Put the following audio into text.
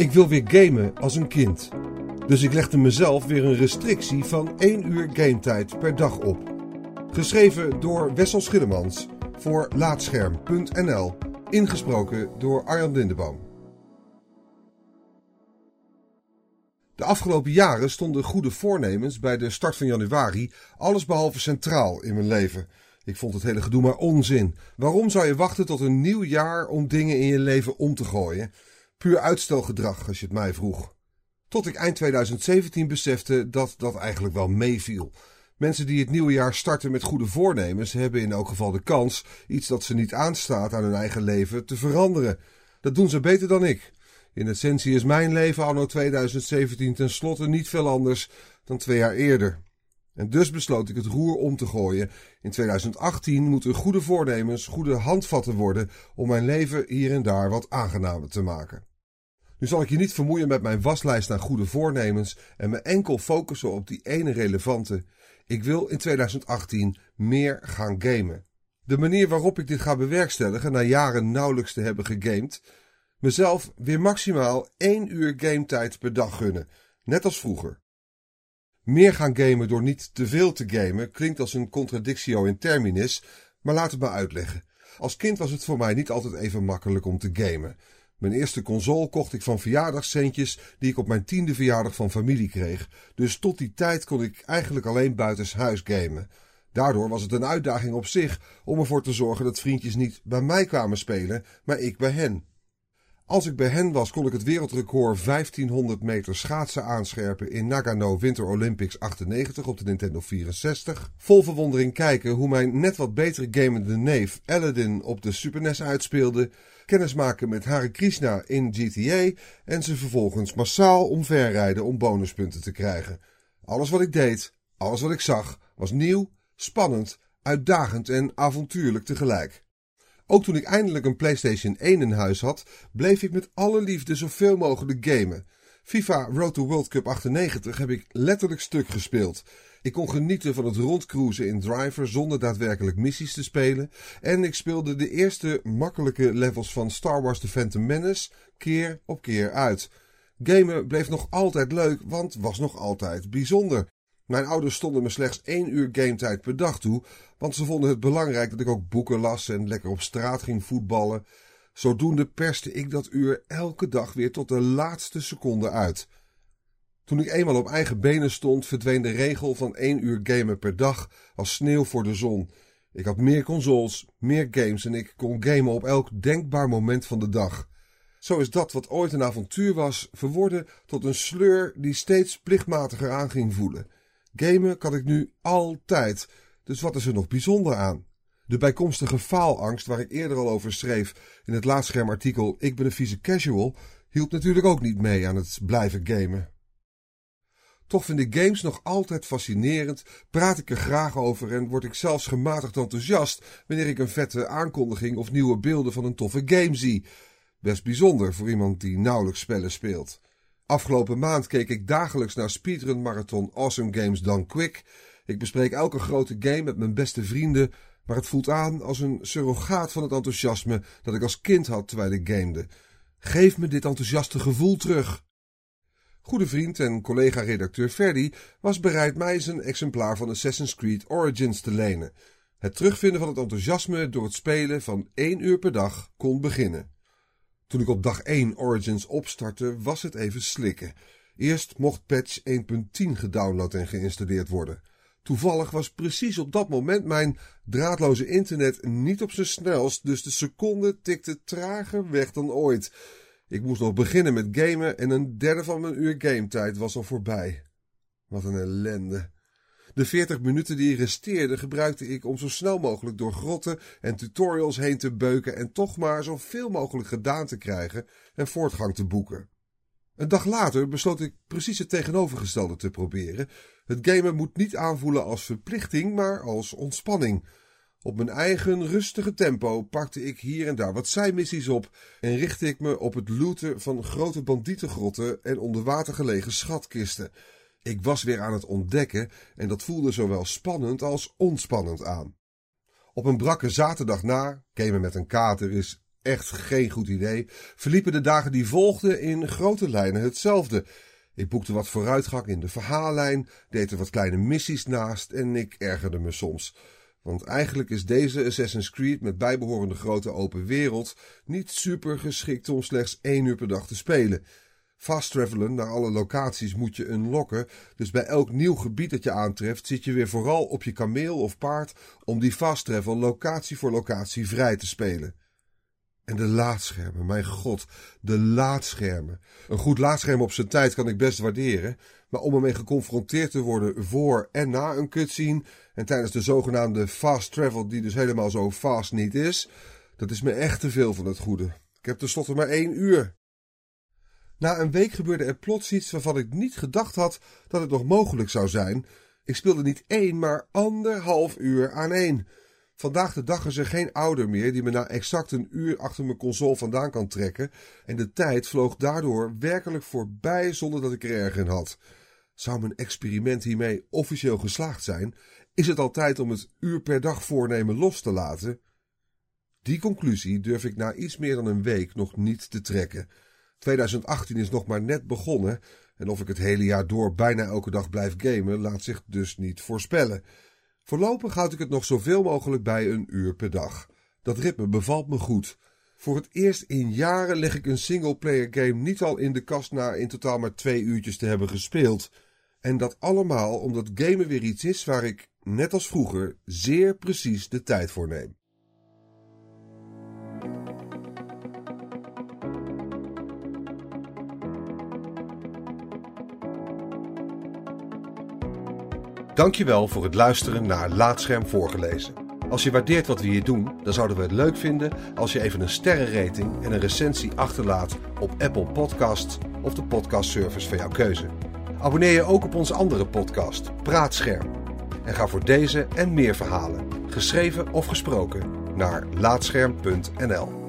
Ik wil weer gamen als een kind. Dus ik legde mezelf weer een restrictie van 1 uur gametijd per dag op. Geschreven door Wessel Schillemans voor Laatscherm.nl. Ingesproken door Arjan Lindeboom. De afgelopen jaren stonden goede voornemens bij de start van januari allesbehalve centraal in mijn leven. Ik vond het hele gedoe maar onzin. Waarom zou je wachten tot een nieuw jaar om dingen in je leven om te gooien? Puur uitstelgedrag, als je het mij vroeg. Tot ik eind 2017 besefte dat dat eigenlijk wel meeviel. Mensen die het nieuwe jaar starten met goede voornemens hebben in elk geval de kans iets dat ze niet aanstaat aan hun eigen leven te veranderen. Dat doen ze beter dan ik. In essentie is mijn leven anno 2017 tenslotte niet veel anders dan twee jaar eerder. En dus besloot ik het roer om te gooien. In 2018 moeten goede voornemens goede handvatten worden om mijn leven hier en daar wat aangenamer te maken. Nu zal ik je niet vermoeien met mijn waslijst aan goede voornemens en me enkel focussen op die ene relevante. Ik wil in 2018 meer gaan gamen. De manier waarop ik dit ga bewerkstelligen, na jaren nauwelijks te hebben gegamed, mezelf weer maximaal 1 uur gametijd per dag gunnen, net als vroeger. Meer gaan gamen door niet te veel te gamen klinkt als een contradictio in terminis, maar laat het me uitleggen. Als kind was het voor mij niet altijd even makkelijk om te gamen. Mijn eerste console kocht ik van verjaardagscentjes die ik op mijn tiende verjaardag van familie kreeg. Dus tot die tijd kon ik eigenlijk alleen buitenshuis gamen. Daardoor was het een uitdaging op zich om ervoor te zorgen dat vriendjes niet bij mij kwamen spelen, maar ik bij hen. Als ik bij hen was, kon ik het wereldrecord 1500 meter schaatsen aanscherpen in Nagano Winter Olympics 98 op de Nintendo 64. Vol verwondering kijken hoe mijn net wat betere gamende neef Aladdin op de Super NES uitspeelde. Kennismaken met Hare Krishna in GTA en ze vervolgens massaal omverrijden om bonuspunten te krijgen. Alles wat ik deed, alles wat ik zag, was nieuw, spannend, uitdagend en avontuurlijk tegelijk. Ook toen ik eindelijk een PlayStation 1 in huis had, bleef ik met alle liefde zoveel mogelijk gamen. FIFA Road to World Cup 98 heb ik letterlijk stuk gespeeld. Ik kon genieten van het rondcruisen in Driver zonder daadwerkelijk missies te spelen. En ik speelde de eerste makkelijke levels van Star Wars The Phantom Menace keer op keer uit. Gamen bleef nog altijd leuk, want was nog altijd bijzonder. Mijn ouders stonden me slechts één uur gametijd per dag toe, want ze vonden het belangrijk dat ik ook boeken las en lekker op straat ging voetballen. Zodoende perste ik dat uur elke dag weer tot de laatste seconde uit. Toen ik eenmaal op eigen benen stond, verdween de regel van één uur gamen per dag als sneeuw voor de zon. Ik had meer consoles, meer games en ik kon gamen op elk denkbaar moment van de dag. Zo is dat wat ooit een avontuur was, verworden tot een sleur die steeds plichtmatiger aan ging voelen. Gamen kan ik nu altijd, dus wat is er nog bijzonder aan? De bijkomstige faalangst waar ik eerder al over schreef in het laatschermartikel Ik ben een vieze casual, hielp natuurlijk ook niet mee aan het blijven gamen. Toch vind ik games nog altijd fascinerend, praat ik er graag over en word ik zelfs gematigd enthousiast wanneer ik een vette aankondiging of nieuwe beelden van een toffe game zie. Best bijzonder voor iemand die nauwelijks spellen speelt. Afgelopen maand keek ik dagelijks naar Speedrun Marathon Awesome Games Done Quick. Ik bespreek elke grote game met mijn beste vrienden, maar het voelt aan als een surrogaat van het enthousiasme dat ik als kind had terwijl ik gamede. Geef me dit enthousiaste gevoel terug. Goede vriend en collega-redacteur Ferdy was bereid mij zijn exemplaar van Assassin's Creed Origins te lenen. Het terugvinden van het enthousiasme door het spelen van één uur per dag kon beginnen. Toen ik op dag 1 Origins opstartte, was het even slikken. Eerst mocht patch 1.10 gedownload en geïnstalleerd worden. Toevallig was precies op dat moment mijn draadloze internet niet op zijn snelst, dus de seconde tikte trager weg dan ooit. Ik moest nog beginnen met gamen en een derde van mijn uur gametijd was al voorbij. Wat een ellende. De 40 minuten die resteerden gebruikte ik om zo snel mogelijk door grotten en tutorials heen te beuken en toch maar zoveel mogelijk gedaan te krijgen en voortgang te boeken. Een dag later besloot ik precies het tegenovergestelde te proberen. Het gamen moet niet aanvoelen als verplichting, maar als ontspanning. Op mijn eigen rustige tempo pakte ik hier en daar wat zijmissies op en richtte ik me op het looten van grote bandietengrotten en onder water gelegen schatkisten. Ik was weer aan het ontdekken en dat voelde zowel spannend als ontspannend aan. Op een brakke zaterdag na, gamen met een kater is echt geen goed idee, verliepen de dagen die volgden in grote lijnen hetzelfde. Ik boekte wat vooruitgang in de verhaallijn, deed er wat kleine missies naast en ik ergerde me soms. Want eigenlijk is deze Assassin's Creed met bijbehorende grote open wereld niet super geschikt om slechts één uur per dag te spelen. Fast travelen naar alle locaties moet je unlocken, dus bij elk nieuw gebied dat je aantreft zit je weer vooral op je kameel of paard om die fast travel locatie voor locatie vrij te spelen. En de laadschermen, mijn god, de laadschermen. Een goed laadscherm op zijn tijd kan ik best waarderen, maar om ermee geconfronteerd te worden voor en na een cutscene en tijdens de zogenaamde fast travel, die dus helemaal zo fast niet is, dat is me echt te veel van het goede. Ik heb tenslotte maar één uur. Na een week gebeurde er plots iets waarvan ik niet gedacht had dat het nog mogelijk zou zijn. Ik speelde niet één, maar anderhalf uur aan één. Vandaag de dag is er geen ouder meer die me na exact een uur achter mijn console vandaan kan trekken. En de tijd vloog daardoor werkelijk voorbij zonder dat ik er erg in had. Zou mijn experiment hiermee officieel geslaagd zijn? Is het al tijd om het uur per dag voornemen los te laten? Die conclusie durf ik na iets meer dan een week nog niet te trekken. 2018 is nog maar net begonnen en of ik het hele jaar door bijna elke dag blijf gamen, laat zich dus niet voorspellen. Voorlopig houd ik het nog zoveel mogelijk bij een uur per dag. Dat ritme bevalt me goed. Voor het eerst in jaren leg ik een singleplayer game niet al in de kast na in totaal maar twee uurtjes te hebben gespeeld. En dat allemaal omdat gamen weer iets is waar ik, net als vroeger, zeer precies de tijd voor neem. Dankjewel voor het luisteren naar Laatscherm voorgelezen. Als je waardeert wat we hier doen, dan zouden we het leuk vinden als je even een sterrenrating en een recensie achterlaat op Apple Podcasts of de podcastservice van jouw keuze. Abonneer je ook op onze andere podcast, Praatscherm. En ga voor deze en meer verhalen, geschreven of gesproken, naar laatscherm.nl.